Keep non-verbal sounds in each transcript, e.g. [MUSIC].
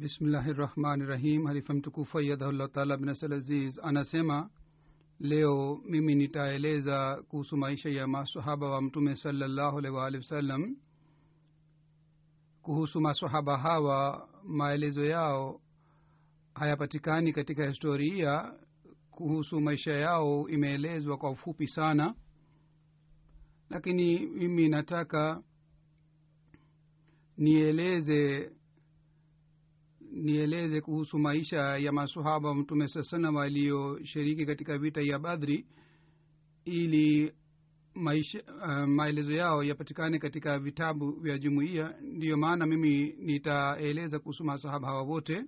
bismillahi rahmani rahim halifa mtukufu ayadhahullah taala binasal aziz anasema leo mimi nitaeleza kuhusu maisha ya masahaba wa mtume salallahu alaihi waalihi wasallam. Kuhusu masahaba hawa maelezo yao hayapatikani katika historia. Kuhusu maisha yao imeelezwa kwa ufupi sana. Lakini mimi nataka nieleze nieleze kuhusu maisha ya masahaba wa mtume saa salam walioshiriki katika vita ya badri ili maisha uh, maelezo yao yapatikane katika vitabu vya jumuiya. Ndiyo maana mimi nitaeleza kuhusu masahaba hawa wote.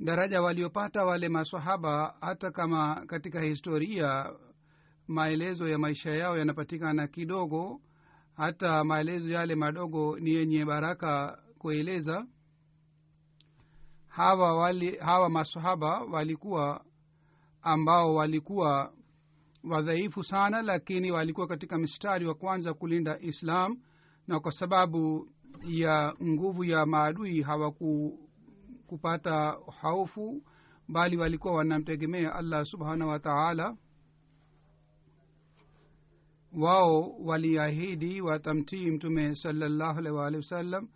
Daraja waliopata wale masahaba hata kama katika historia maelezo ya maisha yao yanapatikana kidogo hata maelezo yale madogo ni yenye baraka kueleza hawa wali hawa masahaba walikuwa ambao walikuwa wadhaifu sana lakini walikuwa katika mstari wa kwanza kulinda islam na kwa sababu ya nguvu ya maadui hawakupata haufu bali walikuwa wanamtegemea allah subhanahu wa taala. Wao waliahidi watamtii mtume salallahu alaihi waalihi wasallam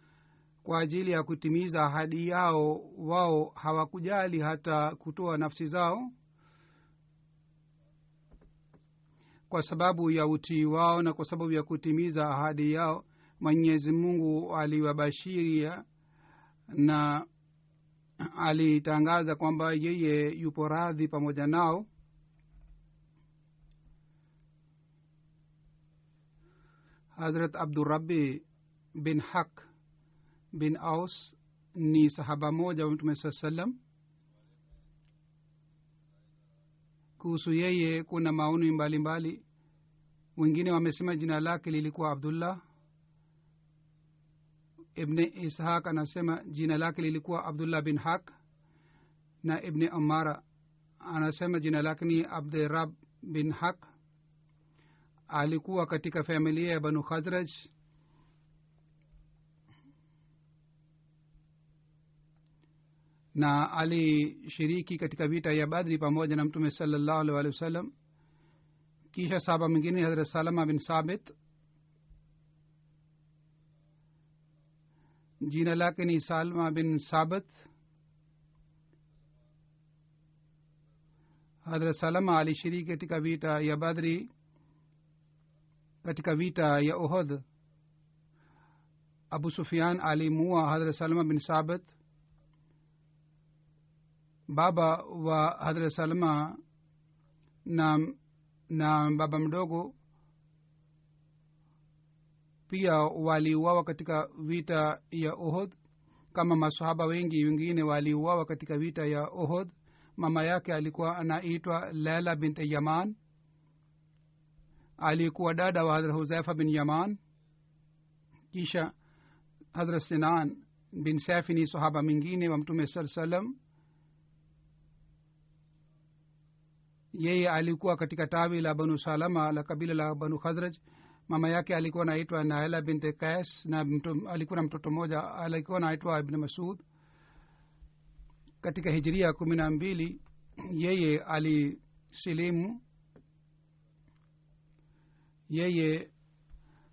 kwa ajili ya kutimiza ahadi yao wao hawakujali hata kutoa nafsi zao kwa sababu ya utii wao na kwa sababu ya kutimiza ahadi yao. Mwenyezi mungu aliwabashiria na alitangaza kwamba yeye yupo radhi pamoja nao. Hazrat abdurabi bin haq bin aus ni sahaba moja wa mtume saa salam kuhusu yeye kuna maoni mbalimbali. Wengine wamesema jina lake lilikuwa abdullah. Ibne ishaq anasema jina lake lilikuwa abdullah bin haq. Na ibne amara anasema jina lake ni abdirab bin haq. Alikuwa katika familia ya banu khazraj na alishiriki katika vita ya badri pamoja na mtume salallahu alih walih wasallam kisha saba mwingine hazrat salama bin sabit jina lake ni salma bin sabit. Hadrat salama alishiriki katika vita ya badri katika vita ya ohod abu sufian alimua hadrat salama bin sabit baba wa hadrat salma na na baba mdogo pia waliuawa katika vita ya ohod kama masahaba wengi wengine waliuawa katika vita ya ohod mama yake alikuwa anaitwa lela bint yaman. Alikuwa dada wa hadrat huzaifa bin yaman. Kisha hadrat sinan bin safi ni sahaba mwingine wa mtume saa salam yeye alikuwa katika tawi la banu salama la kabila la banu khazraj. Mama yake alikuwa naitwa naela binte kas na mtu, alikuwa na mtoto mmoja alikuwa naitwa ibn masud. Katika hijiria kumi na mbili yeye alisilimu. Yeye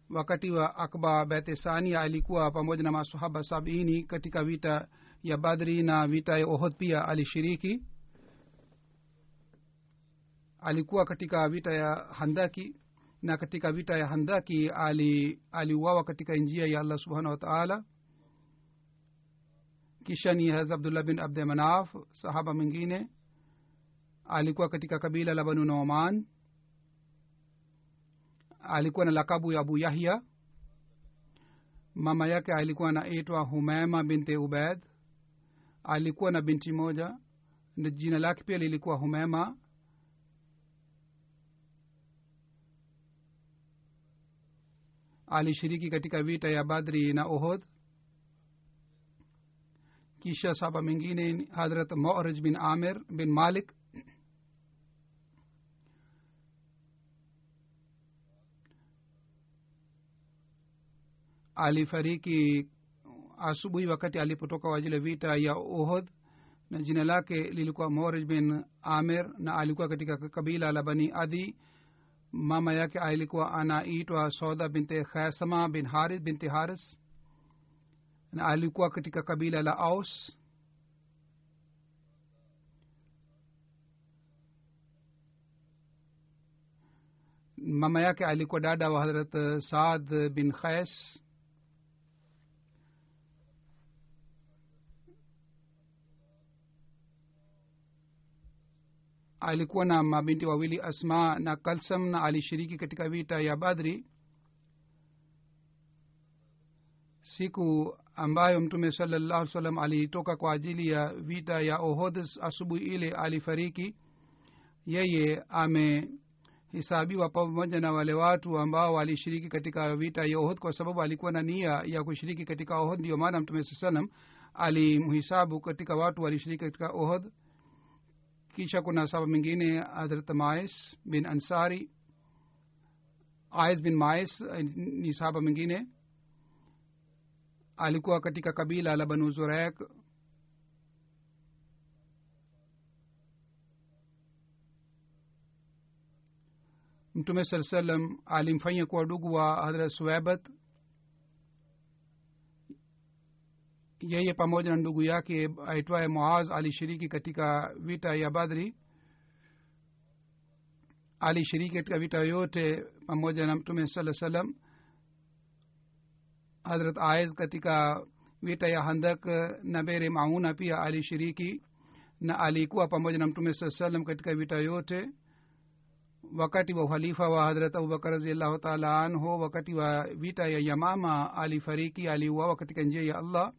wakati wa akba betesania alikuwa pamoja na masahaba sabini katika vita ya badri na vita ya ohod pia alishiriki alikuwa katika vita ya handaki na katika vita ya handaki aliuawa ali katika njia ya allah subhanahu wa taala. Kisha ni haz abdullah bin abdi manaf sahaba mwingine alikuwa katika kabila la banu noman alikuwa na lakabu ya abu yahya. Mama yake alikuwa anaitwa humaima binti ubed alikuwa na binti moja na jina lake pia lilikuwa humema alishiriki katika vita ya badri na ohod kisha saba mengine hadrat moraj bin amir bin malik. Alifariki asubuhi wakati alipotoka kwa ajili vita ya ohod na jina lake lilikuwa moraj bin amir na alikuwa katika kabila la bani adi mama yake alikuwa anaitwa soda binti khasama bin haris binti haris. Na alikuwa katika kabila la aus. Mama yake alikuwa dada wa hadrat saad bin khais alikuwa na mabinti wawili asma na kalsam na alishiriki katika vita ya badri. Siku ambayo mtume salallahu salam alitoka kwa ajili ya vita ya ohod asubuhi ile alifariki. Yeye amehesabiwa pamoja na wale watu ambao walishiriki katika vita ya ohod kwa sababu alikuwa na nia ya kushiriki katika ohod ndio maana mtume saa salam alimhisabu katika watu walishiriki katika ohod kisha kuna saba mingine hadrat mais bin ansari ais bin mais ni sahaba mingine alikuwa katika kabila la banu zurek mtume saa salam alimfanya kuwa ndugu wa hadrat suebat yeye pamoja na ndugu yake aitwaye moaz alishiriki katika vita ya badri. Alishiriki katika vita yote pamoja na mtume saa salam hadrat aiz katika vita ya handak na bere mauna pia alishiriki na alikuwa pamoja na mtume saa salam katika vita yote. Wakati wa uhalifa wa hadrat abubakar raziallahu taala anhu wakati wa vita ya yamama alifariki aliuawa katika njia ya allah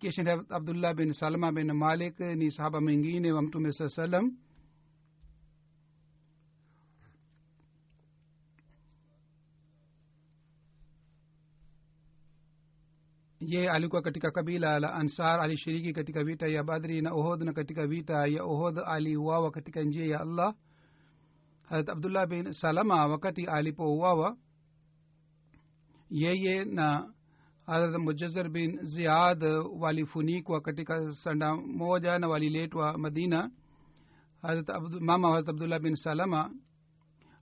kisha abdullah bin salma bin malik ni sahaba mwingine wa mtume saa salam ye alikuwa katika kabila la ansar alishiriki katika vita ya badri na ohod na katika vita ya ohod aliuawa katika njia ya allah harat abdullah bin salama wakati alipouawa yeye na harat mujazar bin ziad walifunikwa katika sanda moja na waliletwa madina hadrat mama harat abdullah bin salama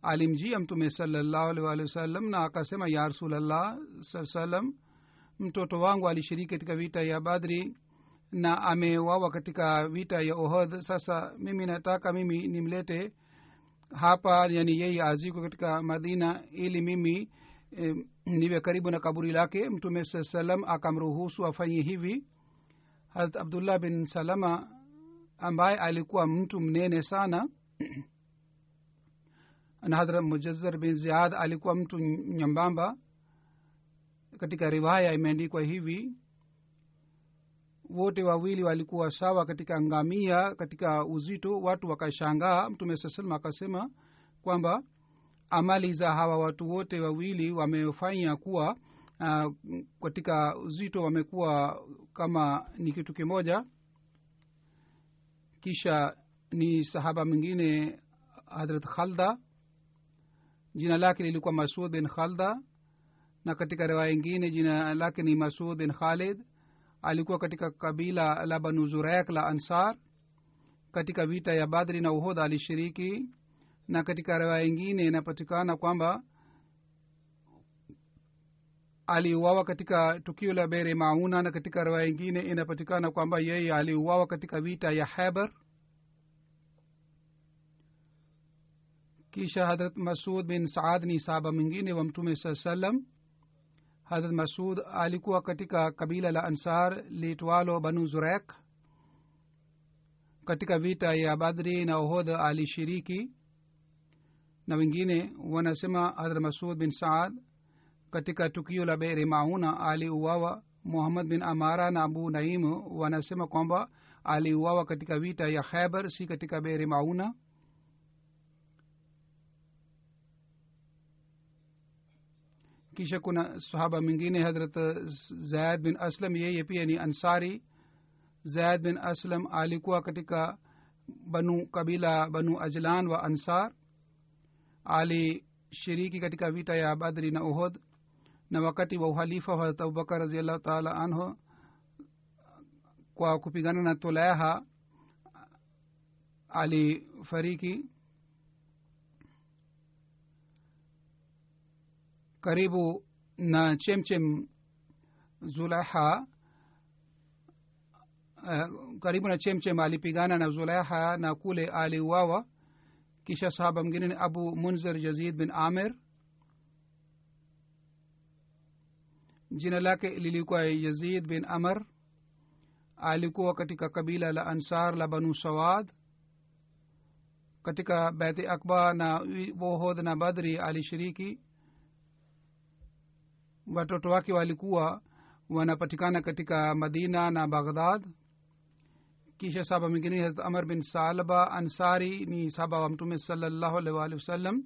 alimjia mtume salallahu alih walih wasallam na akasema ya rasulllah saa salam mtoto wangu alishiriki katika vita ya badri na amewawa katika vita ya ohod sasa mimi nataka mimi nimlete hapa yani yeye azikwe katika madina ili mimi eh, niwe karibu na kaburi lake. Mtume saa salam akamruhusu afanye hivi. Harat abdullah bin salama ambaye alikuwa mtu mnene sana [CLEARS THROAT] na hadrat mujazar bin ziad alikuwa mtu nyambamba katika riwaya imeandikwa hivi wote wawili walikuwa sawa katika ngamia katika uzito. Watu wakashangaa. Mtume saa salam akasema kwamba amali za hawa watu wote wawili wamefanya kuwa uh, katika uzito wamekuwa kama ni kitu kimoja. Kisha ni sahaba mwingine hadrat khalda. Jina lake lilikuwa masud bin khalda. Na katika riwaya ingine jina lake ni masud bin khalid. Alikuwa katika kabila la banu zuraik la ansar. Katika vita ya badri na uhodha alishiriki na katika riwaya ingine inapatikana kwamba aliuawa katika tukio la bere mauna na katika riwaya ingine inapatikana kwamba yeye aliuawa katika vita ya heber kisha hadrat masud bin saad ni sahaba mwingine wa mtume saa salam hadrat masud alikuwa katika kabila la ansar litwalo banu zurek katika vita ya badri na ohod alishiriki na wengine wanasema hadrat masud bin saad katika tukio la beri mauna aliuawa. Muhammad bin amara na abu naimu wanasema kwamba aliuawa katika vita ya khaibar si katika beri mauna. Kisha kuna sahaba mwingine hadrat zaid bin aslam yeye pia ni ansari. Zaid bin aslam alikuwa katika banu kabila banu ajlan wa ansar alishiriki katika vita ya badri na uhod na wakati wa uhalifa wa harat abubakar raziallahu taala anhu kwa kupigana na tulaha alifariki karibu na chemchem zulaha uh, karibu na chemchem alipigana na zulaha na kule aliuawa kisha sahaba mwingine abu munzir yazid bin amir. Jina lake lilikuwa yazid bin amr alikuwa katika kabila la ansar la banu sawad. Katika beti akba na bohod na badri alishiriki. Watoto wake walikuwa wanapatikana katika madina na baghdad kisha saba mwingine hazrat amar bin salba ansari ni saba wa mtume salallahu alaihi waalihi wasallam.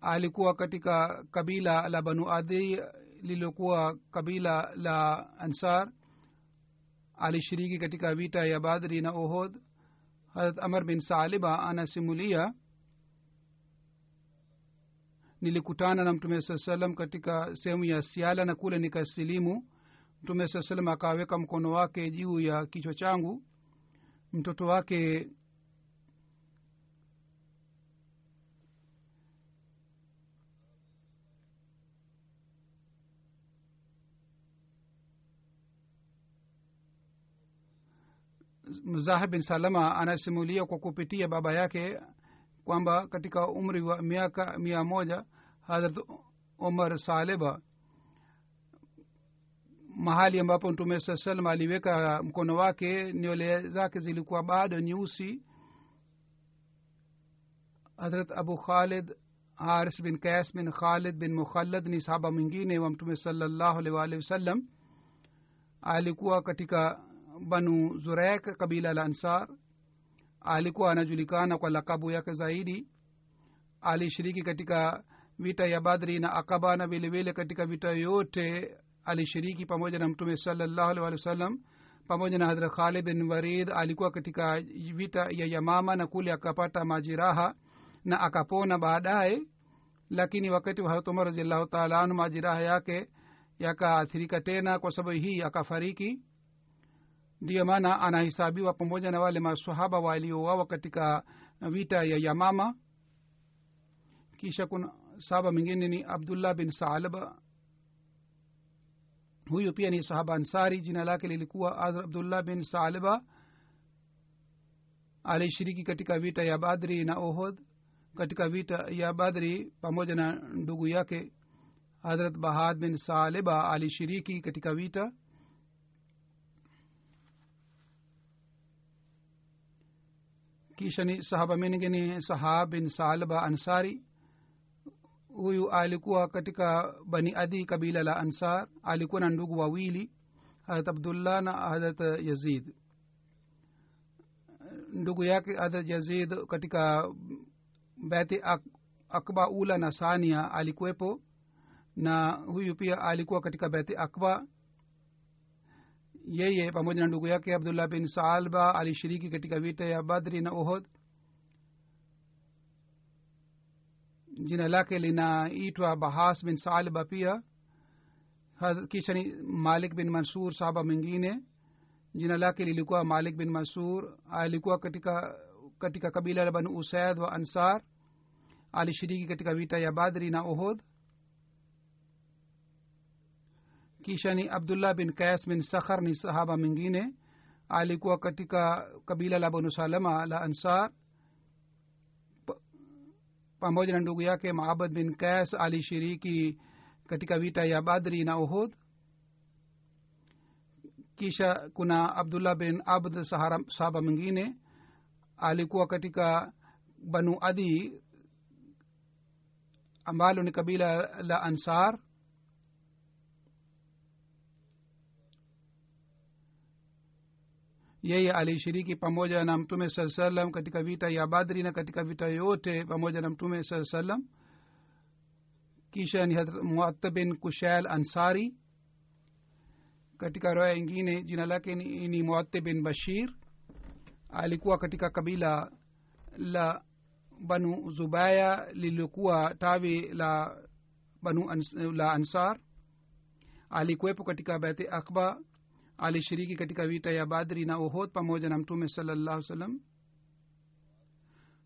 Alikuwa katika kabila la banu adhi lililokuwa kabila la ansar. Alishiriki katika vita ya badri na ohod harat amar bin saliba anasimulia nilikutana na mtume saa salam katika sehemu ya siala na kule nikasilimu mtume saa salam akaweka mkono wake juu ya kichwa changu. Mtoto wake mzahib bin salama anasimulia kwa kupitia baba yake kwamba katika umri wa miaka mia moja hadrat umar saleba mahali ambapo mtume saa salam aliweka mkono wake nywele zake zilikuwa bado nyeusi. Hadrat abu khalid haris bin kas bin khalid bin mukhalad ni sahaba mwingine wa mtume salallahu alih waalihi wasallam alikuwa katika banu zurek kabila la ansar. Alikuwa anajulikana kwa lakabu yake zaidi. Alishiriki katika vita ya badri na akaba vilevile katika vita yote alishiriki pamoja na mtume salallahu alih wa sallam pamoja na hadrat khalid bin warid alikuwa katika vita ya yamama na kule akapata majiraha na akapona baadaye. Lakini wakati wa harat umar raziallahu taala anhu majiraha yake yakaathirika tena kwa sababu hii akafariki. Ndiyo maana anahesabiwa pamoja na wale masahaba waliouawa katika vita ya yamama. Kisha kuna sahaba mwingine ni abdullah bin salaba huyu pia ni sahaba ansari jina lake lilikuwa abdullah bin salaba alishiriki katika vita ya badri na ohod katika vita ya badri pamoja na ndugu yake hadrat bahad bin saliba alishiriki katika vita. Kisha ni sahaba mwingine sahab bin salba ansari huyu alikuwa katika bani adi kabila la ansar. Alikuwa na ndugu wawili harat abdullah na harat yazid. Ndugu yake harat yazid katika beti Ak- akba ula na sania alikuwepo na huyu pia alikuwa katika beti akba. Yeye pamoja na ndugu yake abdullah bin salba alishiriki katika vita ya badri na uhud jina lake linaitwa bahas bin salba pia. Kisha ni malik bin mansur sahaba mwingine. Jina lake lilikuwa malik bin mansur. Alikuwa katika katika kabila la banu usaid wa ansar. Alishiriki katika vita ya badri na uhud. Kisha ni abdullah bin kais bin sakhar ni sahaba mwingine. Alikuwa katika kabila la banu salama la ansar pamoja na ndugu yake maabad bin kas alishiriki katika vita ya badri na uhud. Kisha kuna abdullah bin abd sahaba mwingine alikuwa katika banu adi ambalo ni kabila la ansar yeye alishiriki pamoja na mtume saa salam katika vita ya badri na katika vita yote pamoja na mtume saa salam kisha ni muatta bin kushal ansari. Katika roya ingine jina lake ni, ni muatte bin bashir. Alikuwa katika kabila la banu zubaya lililokuwa tawi la banu ans, la ansar. Alikuwepo katika beti akba alishiriki katika vita ya badri na uhod pamoja na mtume salallahu salam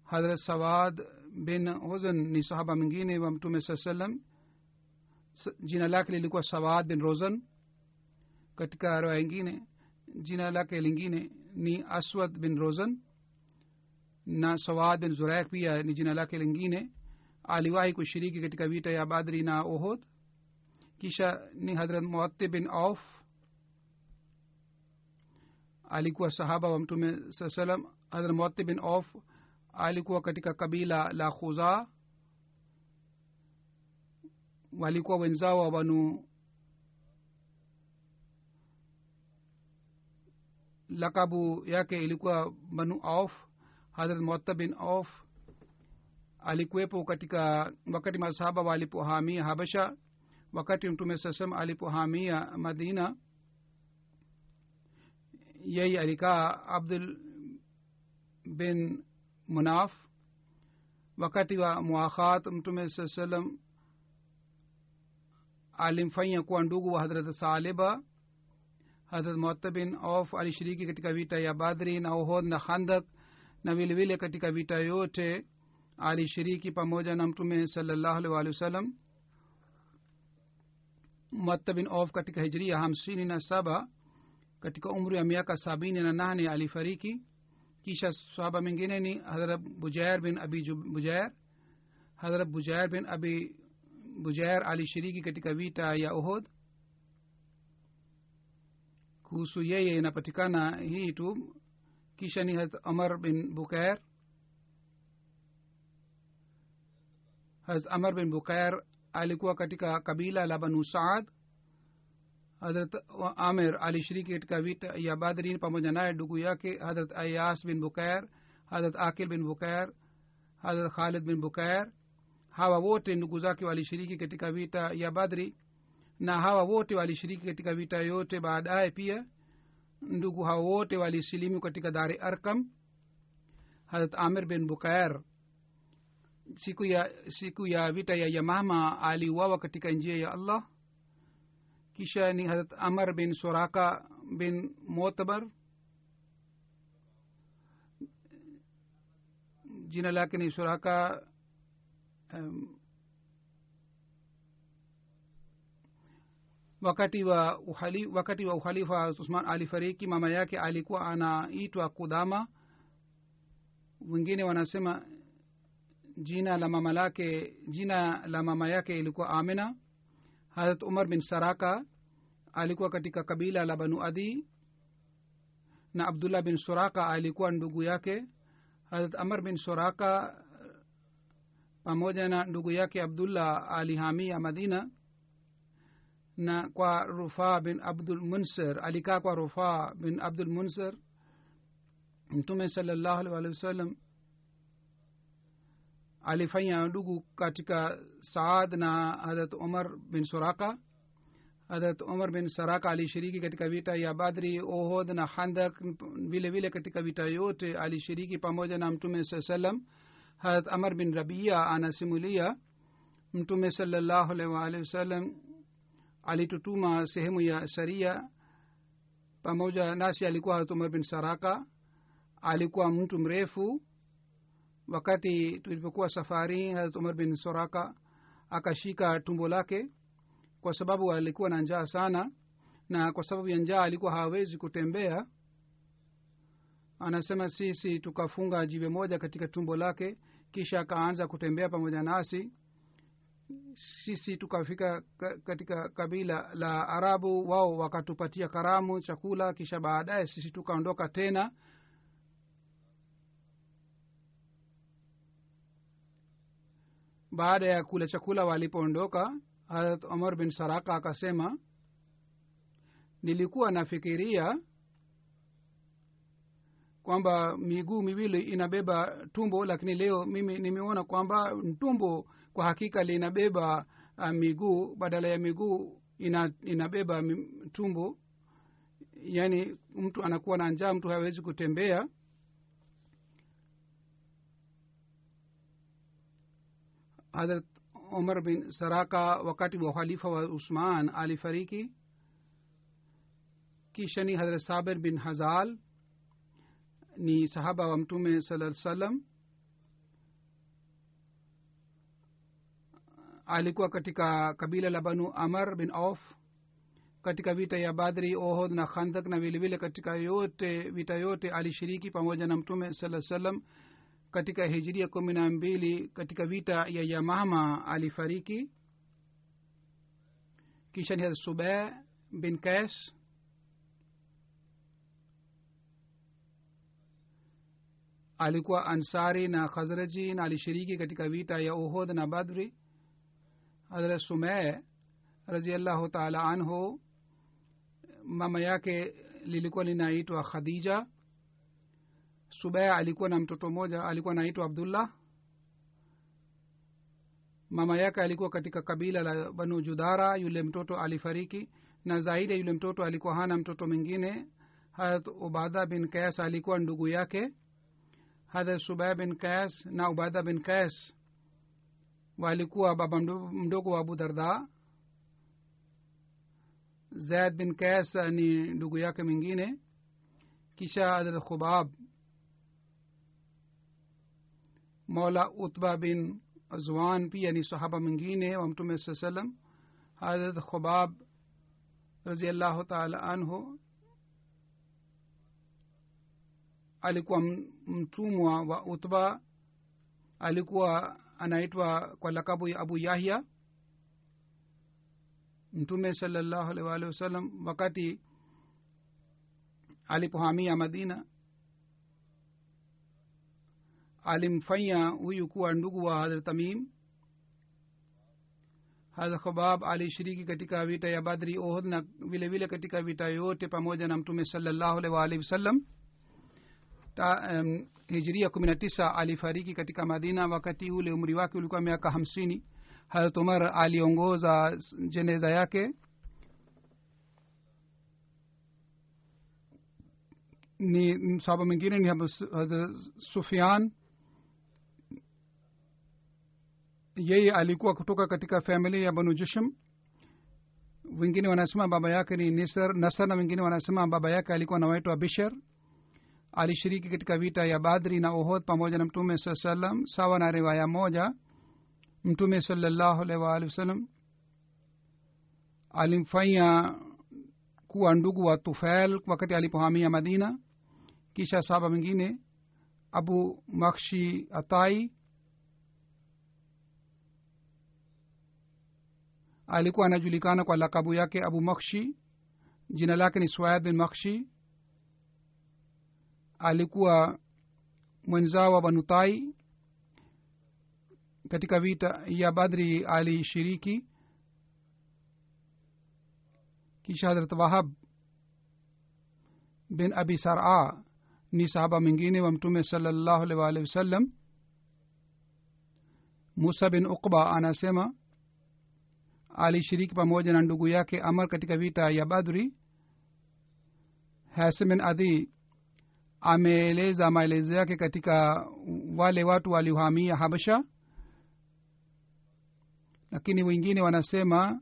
hadrat sawad bin huzn ni sahaba mwingine wa mtume saa salam jina lake lilikuwa sawad bin rozan katika roya ingine jina lake lingine ni aswad bin rozan na sawad bin zuraik pia ni jina lake lingine. Aliwahi kushiriki katika vita ya badri na uhud. Kisha ni hadrat muatti bin auf alikuwa sahaba wa mtume saa salam hadrat muati bin of alikuwa katika kabila la khuza walikuwa wenzao wa banu lakabu yake ilikuwa banu auf. Hadrat muatta bin auf alikuwepo katika wakati masahaba walipohamia habasha wakati mtume sasam alipohamia madina yeye alikaa abdul bin munaf wakati wa muakhat mtume saa salam alimfanya kuwa ndugu wa hadrat saliba hadrat muatta bin auf alishiriki katika vita ya badri na ohod na khandak na vilevile katika vita yote alishiriki pamoja na mtume salallahu alih walih wasallam muatta bin auf katika hijria hamsini na saba katika umri wa miaka sabini na nane alifariki kisha sahaba mengine ni hadrat bujair bin abi bujair. Hadrat bujair bin abi bujair alishiriki katika vita ya uhud. Kuhusu yeye inapatikana hii tu. Kisha ni hadrat amar bin bukair. Hadrat amar bin bukair alikuwa katika kabila la banu saad hadrat amir alishiriki katika vita ya badrin pamoja naye ndugu yake hadrat ayas bin bukair hadrat akil bin bukair hadrat khalid bin bukair hawa wote ndugu zake walishiriki katika vita ya badri na hawa wote walishiriki katika vita yote baadaye pia ndugu hawa wote walisilimu katika dari arkam hadrat amir bin bukair siku ya siku ya vita ya yamama aliuawa katika njia ya allah kisha ni harat amar bin suraka bin motabar. Jina lake ni suraka um, wakati wa uhali, wakati wa uhalifa usman alifariki mama yake alikuwa anaitwa kudama wengine wanasema jina la mama lake jina la mama yake ilikuwa amina harat umar bin saraka alikuwa katika kabila la banu adi na abdullah bin suraka alikuwa ndugu yake harat amar bin suraka pamoja na ndugu yake abdullah alihamia madina na kwa rufaa bin abdul munsir alikaa kwa rufaa bin abdul munsir mtume salallahu alih walihi wasallam alifanya ndugu katika saad na harat umar bin suraka. Harat umar bin saraka alishiriki katika vita ya badri ohod na handak vile vile katika vita yote alishiriki pamoja na mtume saa salam harat amar bin rabia anasimulia mtume salallahu alaihi waalihi wasallam alitutuma sehemu ya saria pamoja nasi alikuwa harat umar bin saraka alikuwa mtu mrefu wakati tulipokuwa safari harat umar bin soraka akashika tumbo lake kwa sababu alikuwa na njaa sana na kwa sababu ya njaa alikuwa hawezi kutembea. Anasema sisi tukafunga jiwe moja katika tumbo lake kisha akaanza kutembea pamoja nasi. Sisi tukafika katika kabila la arabu wao wakatupatia karamu chakula kisha baadaye sisi tukaondoka tena baada ya kula chakula walipoondoka harat omar bin saraka akasema nilikuwa nafikiria kwamba miguu miwili inabeba tumbo lakini leo mimi nimeona kwamba tumbo kwa hakika linabeba uh, miguu badala ya miguu ina, inabeba tumbo. Yaani mtu anakuwa na njaa mtu hawezi kutembea hadrat umar bin saraka wakati wa ukhalifa wa usman alifariki kisha ni hadrat sabir bin hazal ni sahaba wa mtume sala salam alikuwa katika kabila la banu amar bin auf katika vita ya badri ohod na khandak na vilevile katika yote vita yote alishiriki pamoja na mtume saa salam katika hijiria kumi na mbili katika vita ya yamama alifariki. Kisha ni subeh bin kas alikuwa ansari na khazraji na alishiriki katika vita ya uhud na badri. Hadrat sumee raziallahu taala anhu mama yake lilikuwa linaitwa khadija subea alikuwa na mtoto mmoja alikuwa anaitwa abdullah. Mama yake alikuwa katika kabila la banu judhara yule mtoto alifariki na zaidi yule mtoto alikuwa hana mtoto mwingine. Harat ubada bin kas alikuwa ndugu yake. Hadrat subaya bin kas na ubada bin kas walikuwa baba mdogo wa abu darda. Zaid bin kas ni ndugu yake mwingine. Kisha hadrat khubab mola utba bin azwan pia ni sahaba mwingine wa mtume saa salam hadrat khubab raziallahu taala anhu alikuwa mtumwa wa utba alikuwa anaitwa kwa lakabu ya abu yahya. Mtume salallahu alih waalihi wasallam wakati alipohamia madina alimfanya huyu kuwa ndugu wa hadrat tamim. Hadrat khabab alishiriki katika vita ya badri ohd na vile vile katika vita yote pamoja na mtume salallahu alaihi waalihi wasallam. Um, hijiria kumi na tisa alifariki katika madina. Wakati ule umri wake ulikuwa miaka hamsini. Harat umar aliongoza jeneza yake. Ni sahaba mwingine ni sufian yeye alikuwa kutoka katika familia ya banu jushum. Wengine wanasema baba yake ni nisar nasar na wengine wanasema baba yake alikuwa anawaitwa bishar alishiriki katika vita ya badri na ohod pamoja na mtume saa salam sawa na riwaya moja. Mtume salallahu alaihi alimfanya kuwa ndugu wa tufail wakati alipohamia madina. Kisha saba mwingine abu makshi atai alikuwa anajulikana kwa lakabu yake abu makshi jina lake ni swayad bin makshi alikuwa mwenzao wa banutai katika vita ya badri alishiriki. Kisha hadrat wahab bin abi sara ni sahaba mwingine wa mtume salllahu alaihi waalihi wasallam musa bin ukba anasema alishiriki pamoja na ndugu yake amar katika vita ya badri. Hasmin adhi ameeleza maelezo yake katika wale watu waliohamia habasha lakini wengine wanasema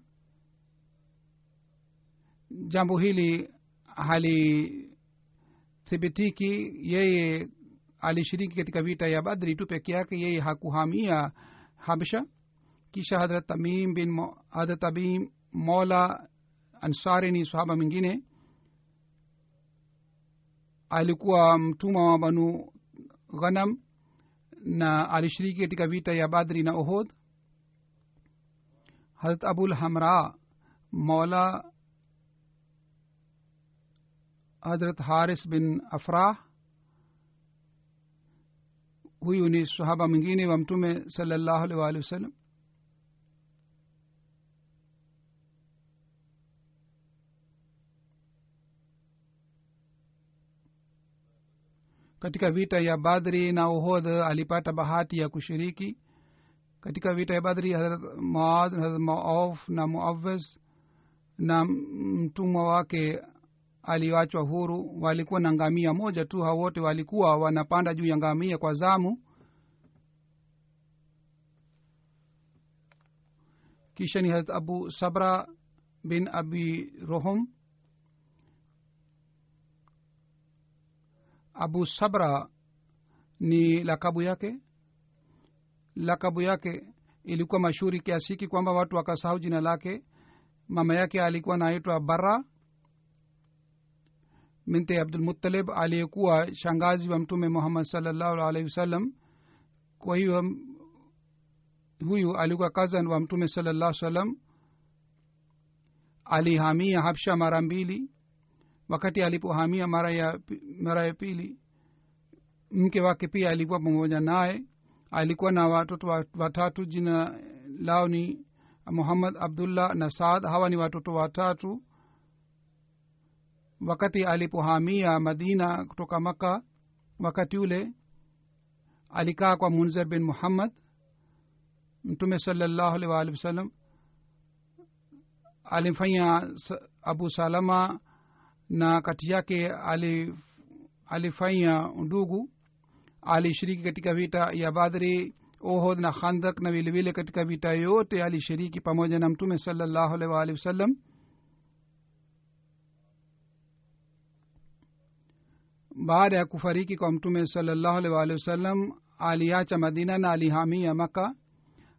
jambo hili halithibitiki. Yeye alishiriki katika vita ya badri tu peke yake yeye hakuhamia habsha kisha hadrat tamim bin hadrat tamim mola ansari ni sahaba mwingine. Alikuwa mtumwa wa banu ghanam na alishiriki katika vita ya badri na uhud. Harat abul hamra mola hadrat haris bin afrah. Huyu ni sahaba mwingine wa mtume salllahu alaihi waalihi wasallam katika vita ya badri na uhodh alipata bahati ya kushiriki. Katika vita ya badri harat maaz harat maof na muaves na mtumwa wake aliwachwa huru. Walikuwa na ngamia moja tu hao wote walikuwa wanapanda juu ya ngamia kwa zamu. Kisha ni harat abu sabra bin abi rohum abu sabra ni lakabu yake? Lakabu yake ilikuwa mashuhuri kiasiki kwamba watu wakasahau jina lake. Mama yake alikuwa naitwa bara binti abdulmutalib aliyekuwa shangazi wa mtume muhammad salllahu alaihi wasallam. Kwa hiyo huyu alikuwa kazan wa mtume salllah salam alihamia habsha mara mbili wakati alipohamia mara ya mara ya pili mke wake pia alikuwa pamoja naye. Alikuwa na watoto watatu jina lao ni muhammad abdullah na saad. Hawa ni watoto watatu. Wakati alipohamia madina kutoka maka wakati ule alikaa kwa munzer bin muhammad. Mtume salallahu alaihi waalihi wasallam alimfanya abu salama na kati yake alif, alifanya ndugu alishiriki katika vita ya badri ohod na khandak na vilevile katika vita yote alishiriki pamoja na mtume salallahu alaihi waalihi wasallam. Baada ya kufariki kwa mtume salallahu alaihi waalihi wasallam aliacha madina na alihamia maka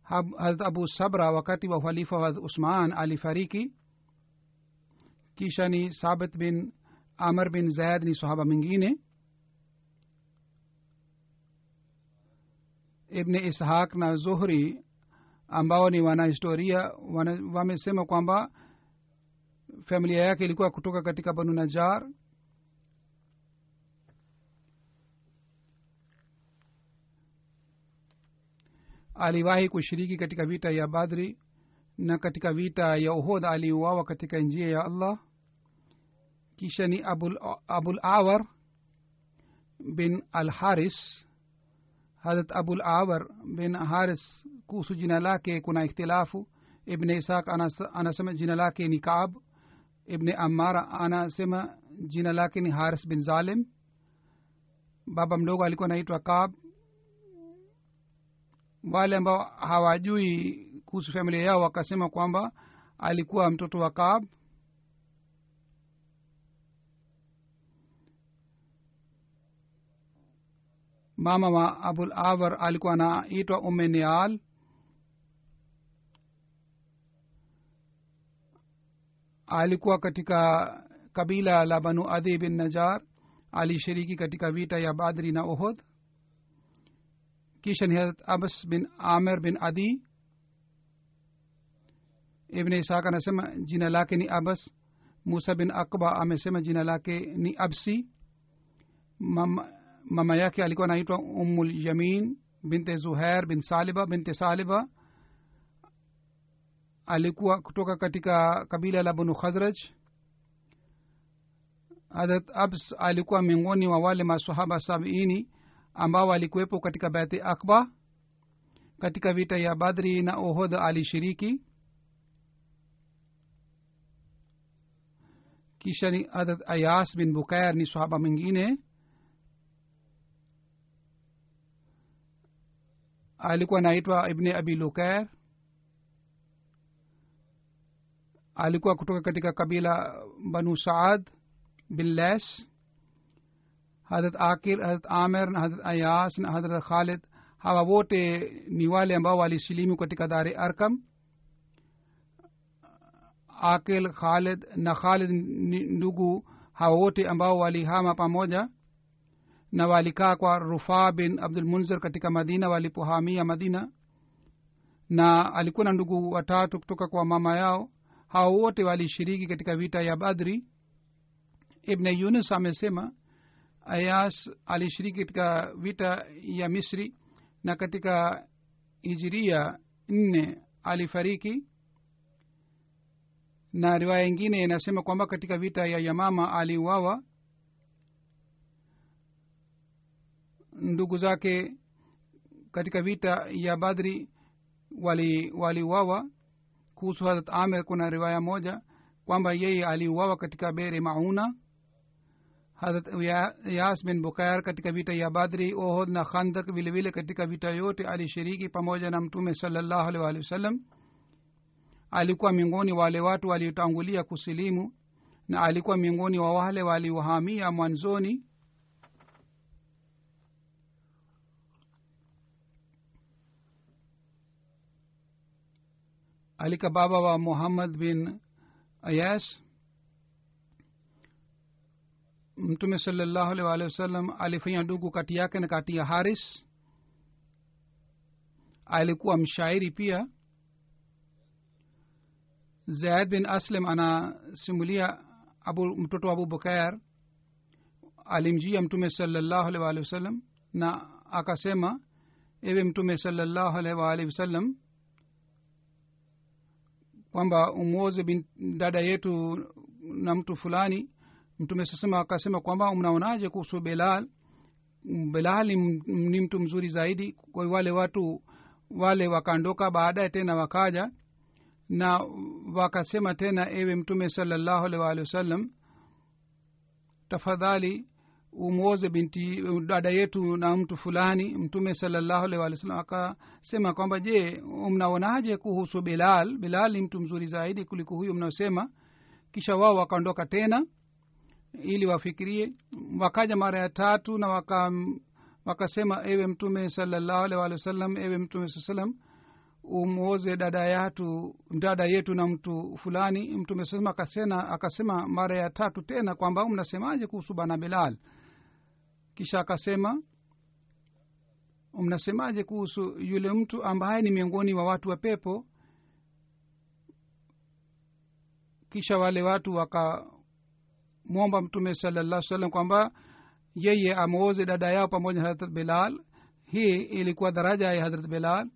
harat abu sabra wakati wa uhalifa wa usman alifariki kisha ni sabit bin amr bin zaid ni sahaba mwingine. Ibni ishaq na zuhri ambao ni wanahistoria wana, wamesema kwamba familia yake ilikuwa kutoka katika banu najar aliwahi kushiriki katika vita ya badri na katika vita ya uhod aliuawa katika njia ya allah kisha ni abul, abul awar bin al haris harat abul awar bin haris kuhusu jina lake kuna ikhtilafu. Ibne ishaq anasema jina lake ni kaab. Ibne amara anasema jina lake ni haris bin zalim. Baba mdogo alikuwa anaitwa kaab. Wale ambao hawajui kuhusu familia yao wakasema kwamba alikuwa mtoto wa kaab mama wa abul awar alikuwa anaitwa ume nial alikuwa katika kabila la banu adhi bin najar alishiriki katika vita ya badri na ohod kisha ni harat abas bin amir bin adi ibn ishaq anasema jina lake ni abas musa bin akba amesema jina lake ni absi mama, mama yake alikuwa anaitwa ummul yamin binte zuhair bin saliba binte saliba. Alikuwa kutoka katika kabila la banu khazraj. Hadrat abs alikuwa miongoni wa wale masahaba sabiini ambao alikuwepo katika baithi akba. Katika vita ya badri na ohod alishiriki. Kisha ni hadrat ayas bin bukair ni sahaba mwingine alikuwa anaitwa ibni abi lukair. Alikuwa kutoka katika kabila banu saad bin les. Hadrat akil hadrat amer na hadrat ayas na hadrat khalid hawa wote ni wale ambao walisilimu katika dare arkam akil khalid na khalid ndugu hawa wote ambao walihama pamoja na walikaa kwa rufaa bin abdul munzir katika madina walipohamia madina. Na alikuwa na ndugu watatu kutoka kwa mama yao. Hao wote walishiriki katika vita ya badri. Ibne yunus amesema ayas alishiriki katika vita ya misri na katika hijiria nne alifariki. Na riwaya ingine inasema kwamba katika vita ya yamama aliuawa ndugu zake katika vita ya badri waliuawa. Wali kuhusu harat amer kuna riwaya moja kwamba yeye aliuawa katika bere mauna. Harat yas bin bukayar katika vita ya badri ohod na khandak vilevile katika vita yote alishiriki pamoja na mtume salallahu alih walihi wasallam alikuwa miongoni wale watu waliotangulia kusilimu na alikuwa miongoni wa wale waliohamia mwanzoni alika baba wa muhammad bin ayas. Mtume salallahu alih walihi wasallam alifanya ndugu kati yake na kati ya haris. Alikuwa mshairi pia. Zaid bin aslam anasimulia abu mtoto wa abubakar alimjia mtume salallahu alih walihi wasallam na akasema ewe mtume salallahu alih waalihi wasallam kwamba umwoze dada yetu na mtu fulani mtume sasema akasema kwamba mnaonaje kuhusu belal? Belal ni mtu mzuri zaidi. Kwa wale watu wale wakaondoka baadaye tena wakaja na wakasema tena ewe mtume salallahu alih waalihi wasallam tafadhali umwoze binti dada yetu na mtu fulani mtume salallahu alih walih wasallam akasema kwamba je mnaonaje kuhusu bilal? Bilal ni mtu mzuri zaidi kuliko huyu mnaosema. Kisha wao wakaondoka tena ili wafikirie. Wakaja mara ya tatu na waka wakasema ewe mtume salallahu alih walih wasallam ewe mtume saa salam umwoze dada yetu dada yetu na mtu fulani. Mtume akasema, akasema mara ya tatu tena kwamba mnasemaje kuhusu bana bilal kisha akasema mnasemaje kuhusu yule mtu ambaye ni miongoni wa watu wa pepo? Kisha wale watu wakamwomba mtume salallah salam kwamba yeye amwoze dada yao pamoja na hadrat bilal. Hii ilikuwa daraja ya hadrat bilal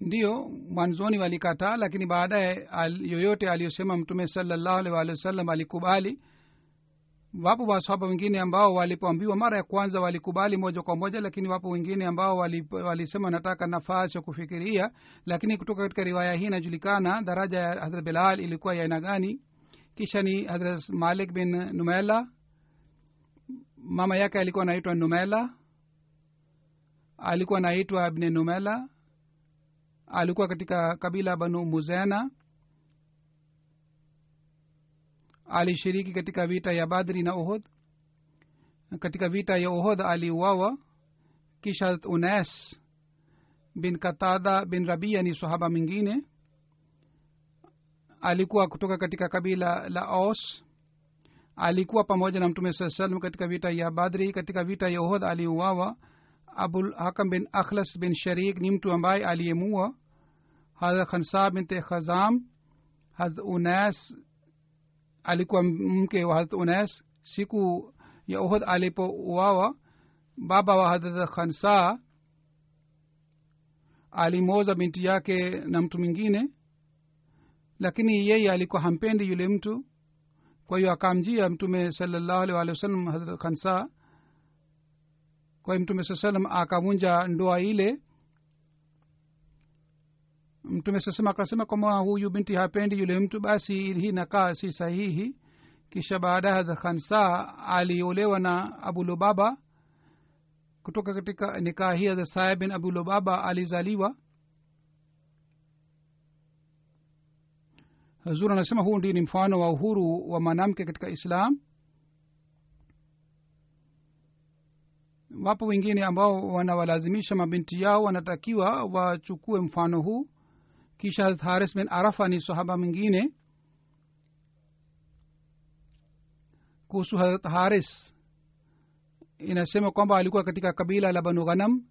ndiyo mwanzoni walikataa lakini baadaye al, yoyote aliyosema mtume salallahu alih walihi wasallam alikubali. Wapo masahaba wengine ambao walipoambiwa mara ya kwanza walikubali moja kwa moja lakini wapo wengine ambao walisema wali nataka nafasi ya kufikiria. Lakini kutoka katika riwaya hii inajulikana daraja ya hadrat bilal ilikuwa ya aina gani. Kisha ni hadrat malik bin numela mama yake alikuwa anaitwa numela alikuwa anaitwa bne numela alikuwa katika kabila banu muzena. Alishiriki katika vita ya badri na uhud. Katika vita ya uhud aliuawa. Kisha unes bin katada bin rabia ni sahaba mwingine. Alikuwa kutoka katika kabila la os alikuwa pamoja na mtume saa salam katika vita ya badri. Katika vita ya uhud aliuawa abul hakam bin akhlas bin sharik ni mtu ambaye aliyemua hadha khansa binte khazam. Hadh unas alikuwa mke wa hadh unas siku ya uhud alipouawa baba wa hadrat khansa alimoza binti yake na mtu mwingine lakini yeye alikuwa hampendi yule mtu. Kwa hiyo akamjia mtume salallahu alih walih wasallam hadrat khansa kwa hiyo mtume saa salam akavunja ndoa ile. Mtume sasema akasema kwamba huyu binti hapendi yule mtu basi hii nakaa si sahihi. Kisha baadaye hadhakhansa aliolewa na abu lubaba. Kutoka katika nikaa hii hadhasaya bin abu alizaliwa. Hazur anasema huu ndio ni mfano wa uhuru wa mwanamke katika islam wapo wengine ambao wanawalazimisha mabinti yao wanatakiwa wachukue mfano huu. Kisha haris bin arafa ni sahaba mwingine. Kuhusu harat haris inasema kwamba alikuwa katika kabila la banu ghanam.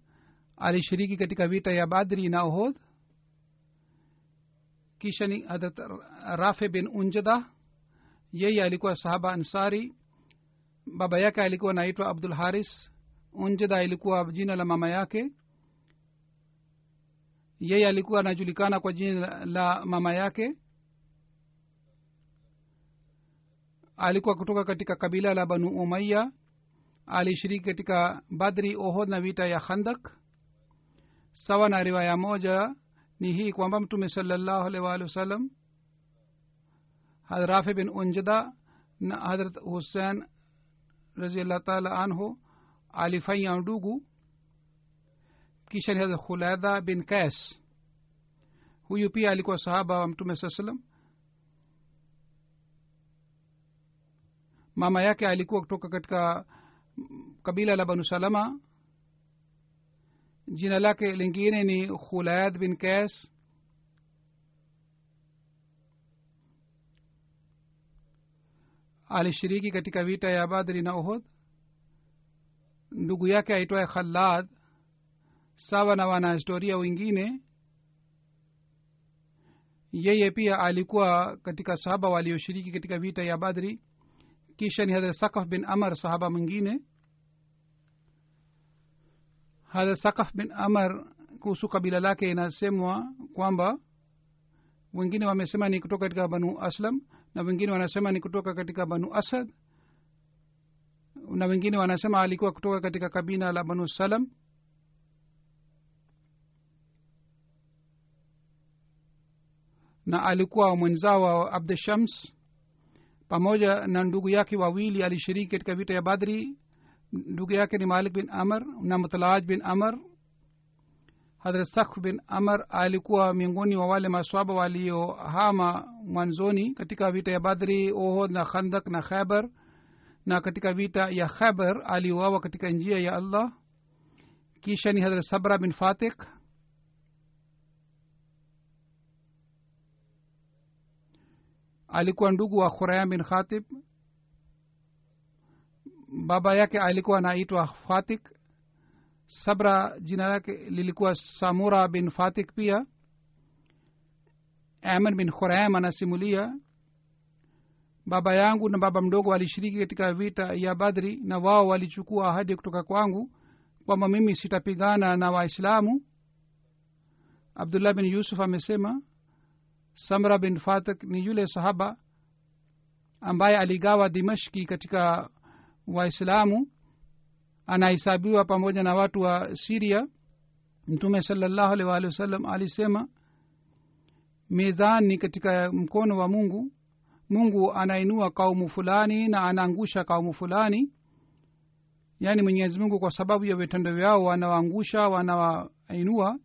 Alishiriki katika vita ya badri na ohodh kisha ni harat rafe bin unjada. Yeye alikuwa sahaba ansari. Baba yake alikuwa anaitwa abdul haris unjada ilikuwa jina la mama yake. Yeye alikuwa anajulikana kwa jina la mama yake. Alikuwa kutoka katika kabila la banu umaya alishiriki katika badri ohod na vita ya khandak. Sawa na riwaya moja ni hii kwamba mtume salallahu alaihi waalihi wasallam rafi bin unjada na hadrat husein raziallah taala anhu alifanya ndugu. Kisha ni hadha khuladha bin kas huyu pia alikuwa sahaba wa mtume saa salam mama yake alikuwa kutoka katika kabila la banu salama. Jina lake lingine ni khulaid bin kas alishiriki katika vita ya badri na ohod ndugu yake aitwaye khalad sawa na wanahistoria wengine yeye pia alikuwa katika sahaba walioshiriki katika vita ya badri kisha ni hadhre sakaf bin amar sahaba mwingine. Hadrat sakaf bin amar kuhusu kabila lake inasemwa kwamba wengine wamesema ni kutoka katika banu aslam na wengine wanasema ni kutoka katika banu asad na wengine wanasema alikuwa kutoka katika kabila la banu salam. Na alikuwa mwenzao wa abdshams pamoja na ndugu yake wawili alishiriki katika vita ya badri. Ndugu yake ni malik bin amr na mutalaj bin amr. Hadrat sakh bin amr alikuwa miongoni wa wale maswaba waliohama mwanzoni katika vita ya badri ohod na khandak na khaibar na katika vita ya khaibar aliuawa katika njia ya allah kisha ni hadrat sabra bin fatik alikuwa ndugu wa khurayam bin khatib baba yake alikuwa anaitwa fatik sabra jina lake lilikuwa samura bin fatik pia aman bin khurayam anasimulia baba yangu na baba mdogo walishiriki katika vita ya badri na wao walichukua ahadi kutoka kwangu kwamba mimi sitapigana na waislamu. Abdullah bin yusuf amesema samra bin fatik ni yule sahaba ambaye aligawa dimashki katika waislamu. Anahesabiwa pamoja na watu wa siria. Mtume salallahu alih waalihi wasallam alisema mizani katika mkono wa mungu mungu anainua kaumu fulani na anaangusha kaumu fulani. Yaani mwenyezi mungu kwa sababu ya vitendo vyao wanawaangusha wanawainua.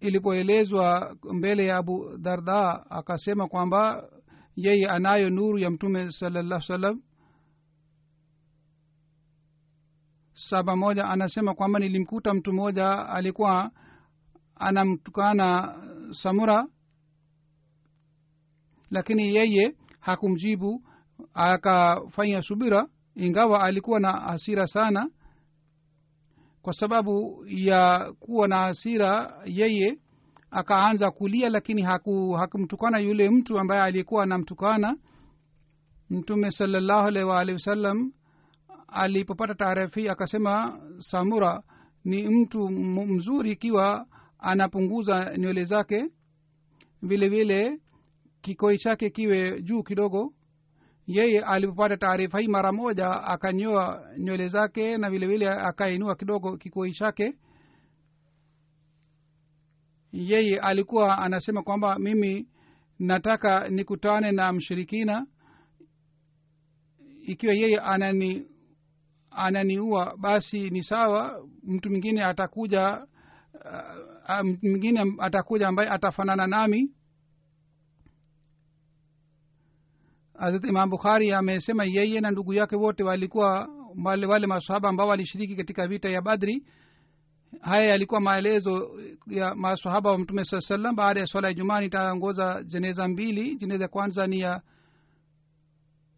Ilipoelezwa mbele ya abu darda akasema kwamba yeye anayo nuru ya mtume salallah salam saba moja anasema kwamba nilimkuta mtu mmoja alikuwa anamtukana samura lakini yeye hakumjibu akafanya subira ingawa alikuwa na hasira sana kwa sababu ya kuwa na hasira yeye akaanza kulia lakini haku, hakumtukana yule mtu ambaye alikuwa anamtukana. Mtume salallahu alaihi waalihi wasallam alipopata taarifa hii akasema samura ni mtu mzuri ikiwa anapunguza nywele zake. Vile vile kikoi chake kiwe juu kidogo. Yeye alipopata taarifa hii mara moja akanyoa nywele zake na vile vile akainua kidogo kikoi chake. Yeye alikuwa anasema kwamba mimi nataka nikutane na mshirikina. Ikiwa yeye anani ananiua basi ni sawa mtu mwingine atakuja mwingine atakuja ambaye atafanana nami. Hazrat imam bukhari amesema yeye na ndugu yake wote walikuwa wale, wale masahaba ambao walishiriki katika vita ya badri. Haya yalikuwa maelezo ya masahaba wa mtume saa salam baada ya swala ya jumaa nitaongoza jeneza mbili. Jeneza kwanza ni ya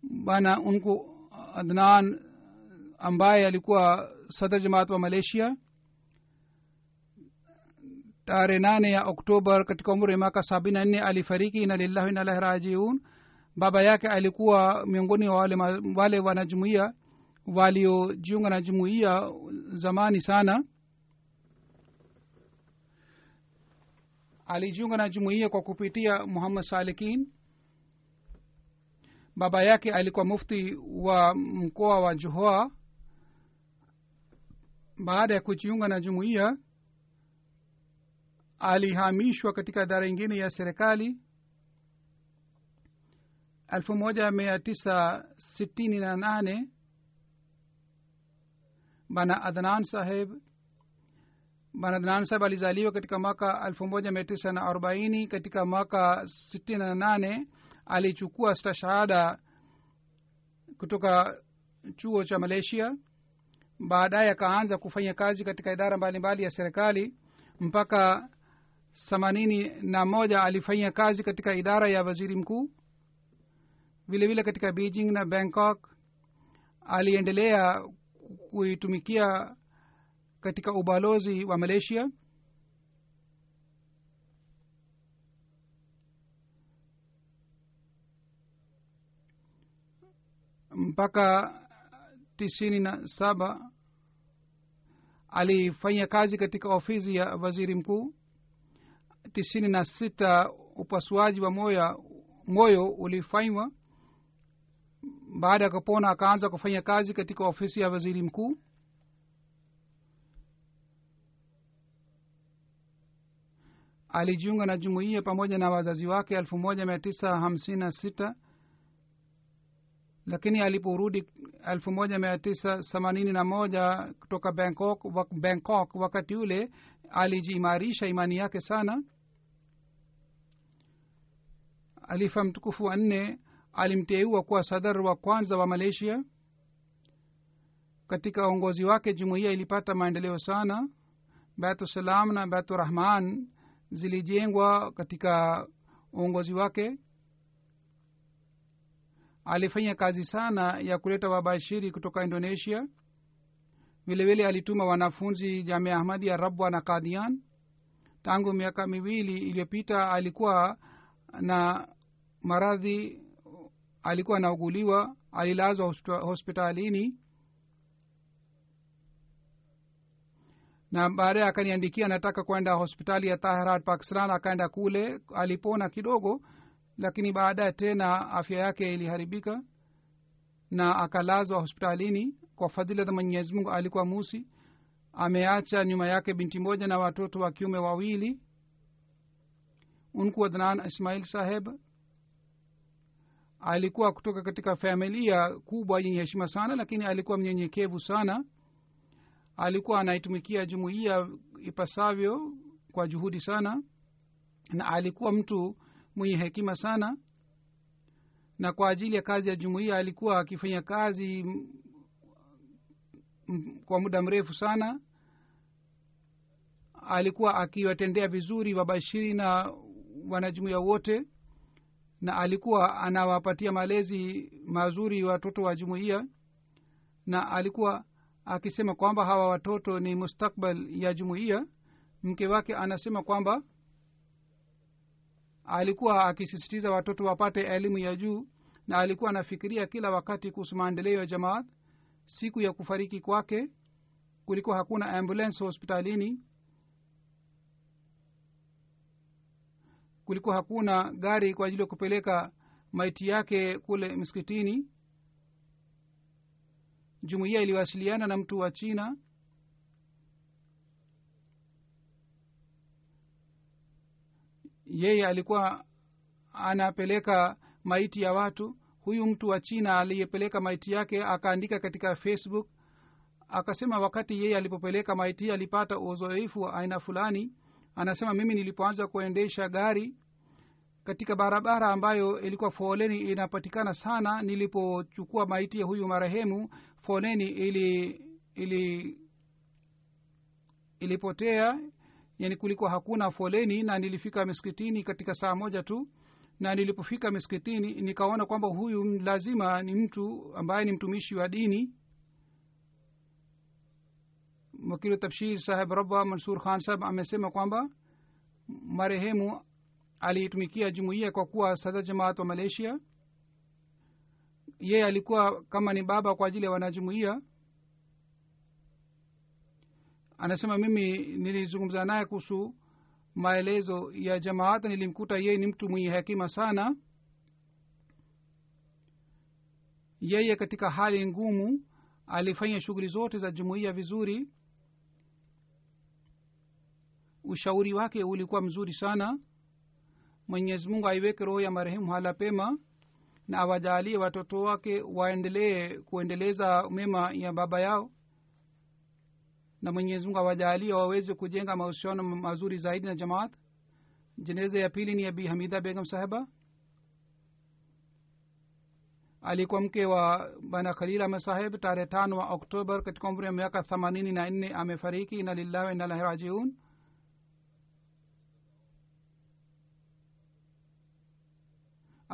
bana unku adnan ambaye alikuwa sadr jamaat wa malaysia tarehe nane ya oktobar katika umri wa miaka sabini na nne alifariki ina lillahi inalahi rajiun. Baba yake alikuwa miongoni wa wale, wale wanajumuia waliojiunga na jumuia zamani sana. Alijiunga na jumuiya kwa kupitia muhammad salikin. Baba yake alikuwa mufti wa mkoa wa juhoa baada ya kujiunga na jumuiya alihamishwa katika idara ingine ya serikali elfu moja mia tisa sitini na nane. Bana adnan saheb bana adnan saheb alizaliwa katika mwaka elfu moja mia tisa na arobaini. Katika mwaka sitini na nane alichukua stashahada kutoka chuo cha malaysia. Baadaye akaanza kufanya kazi katika idara mbalimbali ya serikali mpaka themanini na moja kazi katika idara ya waziri mkuu. Vile vile katika beijing na bangkok aliendelea kuitumikia katika ubalozi wa malaysia. Mpaka tisini na saba alifanya kazi katika ofisi ya waziri mkuu tisini na sita upasuaji wa moyo moyo ulifanywa baada ya kupona akaanza kufanya kazi katika ofisi ya waziri mkuu. Alijiunga na jumuiya pamoja na wazazi wake elfu moja mia tisa hamsini na sita. Lakini aliporudi elfu moja mia tisa themanini na moja kutoka bangkok, bangkok wakati ule alijiimarisha imani yake sana alifa mtukufu wa alimteua kuwa sadar wa kwanza wa malaysia. Katika uongozi wake jumuiya ilipata maendeleo sana. Batusalam na baturahman zilijengwa katika uongozi wake. Alifanya kazi sana ya kuleta wabashiri kutoka indonesia. Vilevile alituma wanafunzi jamia ahmadi ya rabwa na kadian tangu miaka miwili iliyopita alikuwa na maradhi alikuwa anauguliwa alilazwa hospitalini. Na baadaye akaniandikia anataka kwenda hospitali ya taharat pakistan akaenda kule alipona kidogo lakini baadaye tena afya yake iliharibika na akalazwa hospitalini. Kwa fadhila za mwenyezi mungu alikuwa musi. Ameacha nyuma yake binti moja na watoto wa kiume wawili unku adnan ismail saheb alikuwa kutoka katika familia kubwa yenye heshima sana lakini alikuwa mnyenyekevu sana. Alikuwa anaitumikia jumuiya ipasavyo kwa juhudi sana na alikuwa mtu mwenye hekima sana. Na kwa ajili ya kazi ya jumuiya alikuwa akifanya kazi kwa muda mrefu sana. Alikuwa akiwatendea vizuri wabashiri na wanajumuiya wote na alikuwa anawapatia malezi mazuri watoto wa jumuiya na alikuwa akisema kwamba hawa watoto ni mustakbal ya jumuiya. Mke wake anasema kwamba alikuwa akisisitiza watoto wapate elimu ya juu na alikuwa anafikiria kila wakati kuhusu maendeleo ya jamaat. Siku ya kufariki kwake kulikuwa hakuna ambulance hospitalini kulikuwa hakuna gari kwa ajili ya kupeleka maiti yake kule msikitini. Jumuiya iliwasiliana na mtu wa china. Yeye alikuwa anapeleka maiti ya watu. Huyu mtu wa china aliyepeleka maiti yake akaandika katika facebook akasema wakati yeye alipopeleka maiti alipata uzoefu wa aina fulani anasema mimi nilipoanza kuendesha gari katika barabara ambayo ilikuwa foleni inapatikana sana nilipochukua maiti ya huyu marehemu foleni ili ili ilipotea. Yani kulikuwa hakuna foleni na nilifika miskitini katika saa moja tu. Na nilipofika miskitini nikaona kwamba huyu lazima ni mtu ambaye ni mtumishi wa dini wakilu tabshir saheb rabba mansur khan saheb amesema kwamba marehemu aliitumikia jumuiya kwa kuwa sada jamaat wa malaysia yeye alikuwa kama ni baba kwa ajili ya wanajumuiya anasema mimi nilizungumza naye kuhusu maelezo ya jamaat nilimkuta yeye ni mtu mwenye hekima sana yeye katika hali ngumu alifanya shughuli zote za jumuiya vizuri ushauri wake ulikuwa mzuri sana. Mwenyezi mungu aiweke roho ya marehemu hala pema na awajalie watoto wake waendelee kuendeleza mema ya baba yao. Na mwenyezi mungu awajalie waweze kujenga mahusiano mazuri zaidi na jamaat. Jeneza ya pili ni ya bi hamida begam saheba alikuwa mke wa bana khalil ahmed tarehe tano wa oktobar katika umri wa miaka themanini na nne amefariki na lillahi wa rajiun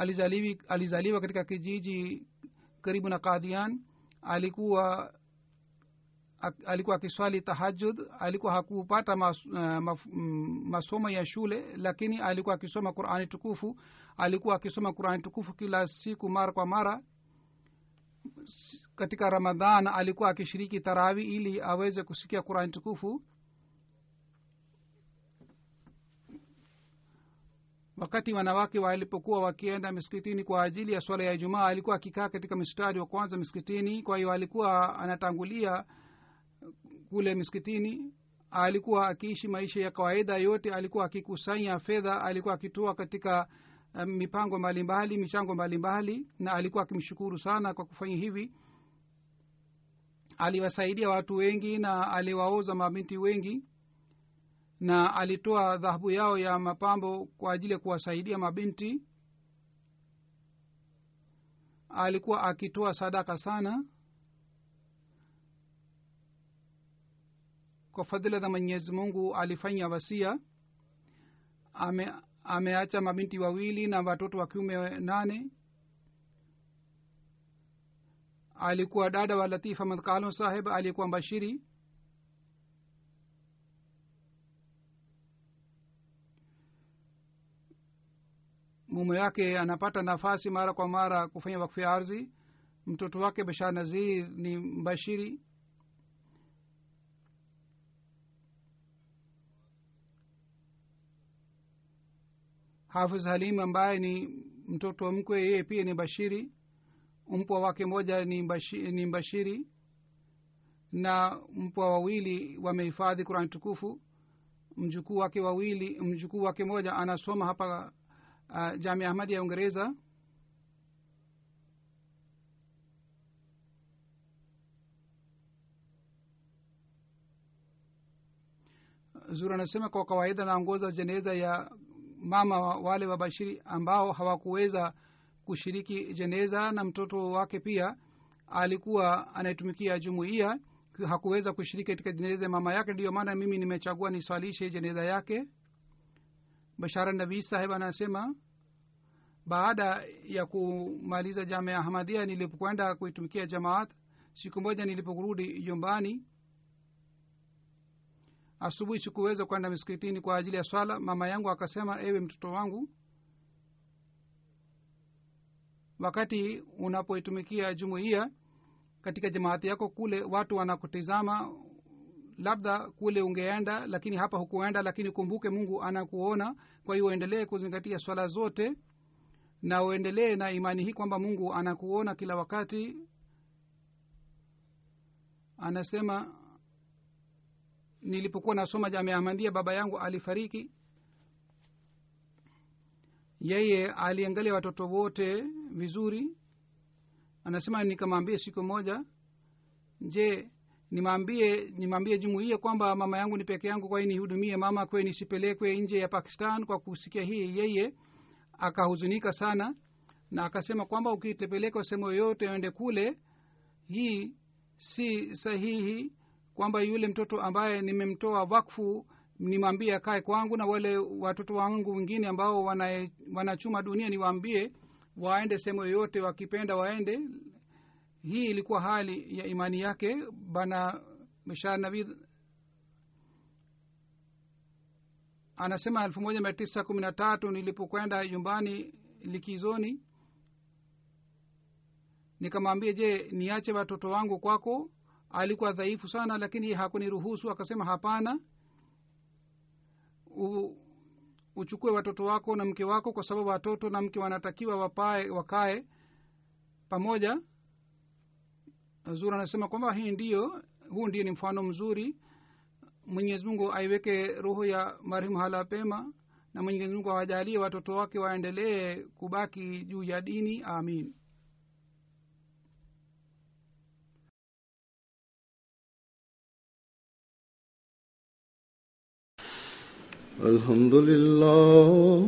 alizaliwi, alizaliwa katika kijiji karibu na kadian alikuwa alikuwa akiswali tahajud alikuwa hakupata mas, uh, maf, mm, masomo ya shule lakini alikuwa akisoma qurani tukufu. Alikuwa akisoma qurani tukufu kila siku mara kwa mara. Katika ramadhan alikuwa akishiriki tarawi ili aweze kusikia qurani tukufu wakati wanawake walipokuwa wakienda miskitini kwa ajili ya swala ya ijumaa alikuwa akikaa katika mstari wa kwanza misikitini. Kwa hiyo alikuwa anatangulia kule miskitini alikuwa akiishi maisha ya kawaida yote. Alikuwa akikusanya fedha. Alikuwa akitoa katika um, mipango mbalimbali michango mbalimbali na alikuwa akimshukuru sana kwa kufanya hivi. Aliwasaidia watu wengi na aliwaoza mabinti wengi na alitoa dhahabu yao ya mapambo kwa ajili ya kuwasaidia mabinti. Alikuwa akitoa sadaka sana kwa fadhila za mwenyezi mungu alifanya wasia. Ame ameacha mabinti wawili na watoto wa kiume nane. Alikuwa dada wa latifa ahmad kalon saheb aliyekuwa mbashiri mume wake anapata nafasi mara kwa mara kufanya wakfu ya ardhi. Mtoto wake bashar nazir ni mbashiri. Hafiz halim ambaye ni mtoto mkwe yeye pia ni bashiri mpwa wake moja ni mbashiri, ni mbashiri. Na mpwa wawili wamehifadhi kurani tukufu. Mjukuu wake wawili mjukuu wake moja anasoma hapa uh, jamia ahmadi ya uingereza. Zuri anasema kwa kawaida naongoza jeneza ya mama wale wabashiri ambao hawakuweza kushiriki jeneza na mtoto wake pia. Alikuwa anaitumikia jumuiya hakuweza kushiriki katika jeneza ya mama yake. Ndiyo maana mimi nimechagua niswalishe jeneza yake bashara nabii sahib anasema baada ya kumaliza jamia ahmadia nilipokwenda kuitumikia jamaat siku moja niliporudi nyumbani asubuhi sikuweza kwenda miskitini kwa ajili ya swala. Mama yangu akasema ewe mtoto wangu wakati unapoitumikia jumuiya katika jamaati yako kule watu wanakutizama labda kule ungeenda lakini hapa hukuenda lakini kumbuke mungu anakuona. Kwa hiyo uendelee kuzingatia swala zote na uendelee na imani hii kwamba mungu anakuona kila wakati. Anasema nilipokuwa nasoma jamia ahmadia baba yangu alifariki. Yeye aliangalia watoto wote vizuri. Anasema nikamwambia siku moja je nimwambie nimwambie jumuiya kwamba mama yangu ni peke yangu kwa hiyo nihudumie mama kwe nisipelekwe nje ya pakistan kwa kusikia hii yeye akahuzunika sana na akasema kwamba ukitepelekwa sehemu yoyote ende kule hii si sahihi kwamba yule mtoto ambaye nimemtoa wakfu nimwambie akae kwangu na wale watoto wangu wengine ambao wana, wanachuma dunia niwaambie waende sehemu yoyote wakipenda waende hii ilikuwa hali ya imani yake bana mishar nabii anasema elfu moja mia tisa kumi na tatu nilipokwenda nyumbani likizoni nikamwambia je niache watoto wangu kwako? Alikuwa dhaifu sana lakini hakuniruhusu akasema hapana U, uchukue watoto wako na mke wako kwa sababu watoto na mke wanatakiwa wapae wakae pamoja zuri anasema kwamba hii ndiyo huu ndio ni mfano mzuri mwenyezi mungu aiweke roho ya marehemu hala pema na mwenyezi mungu awajalie watoto wake waendelee kubaki juu ya dini amin الحمد لله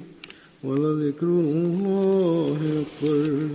ولذكر الله أكبر.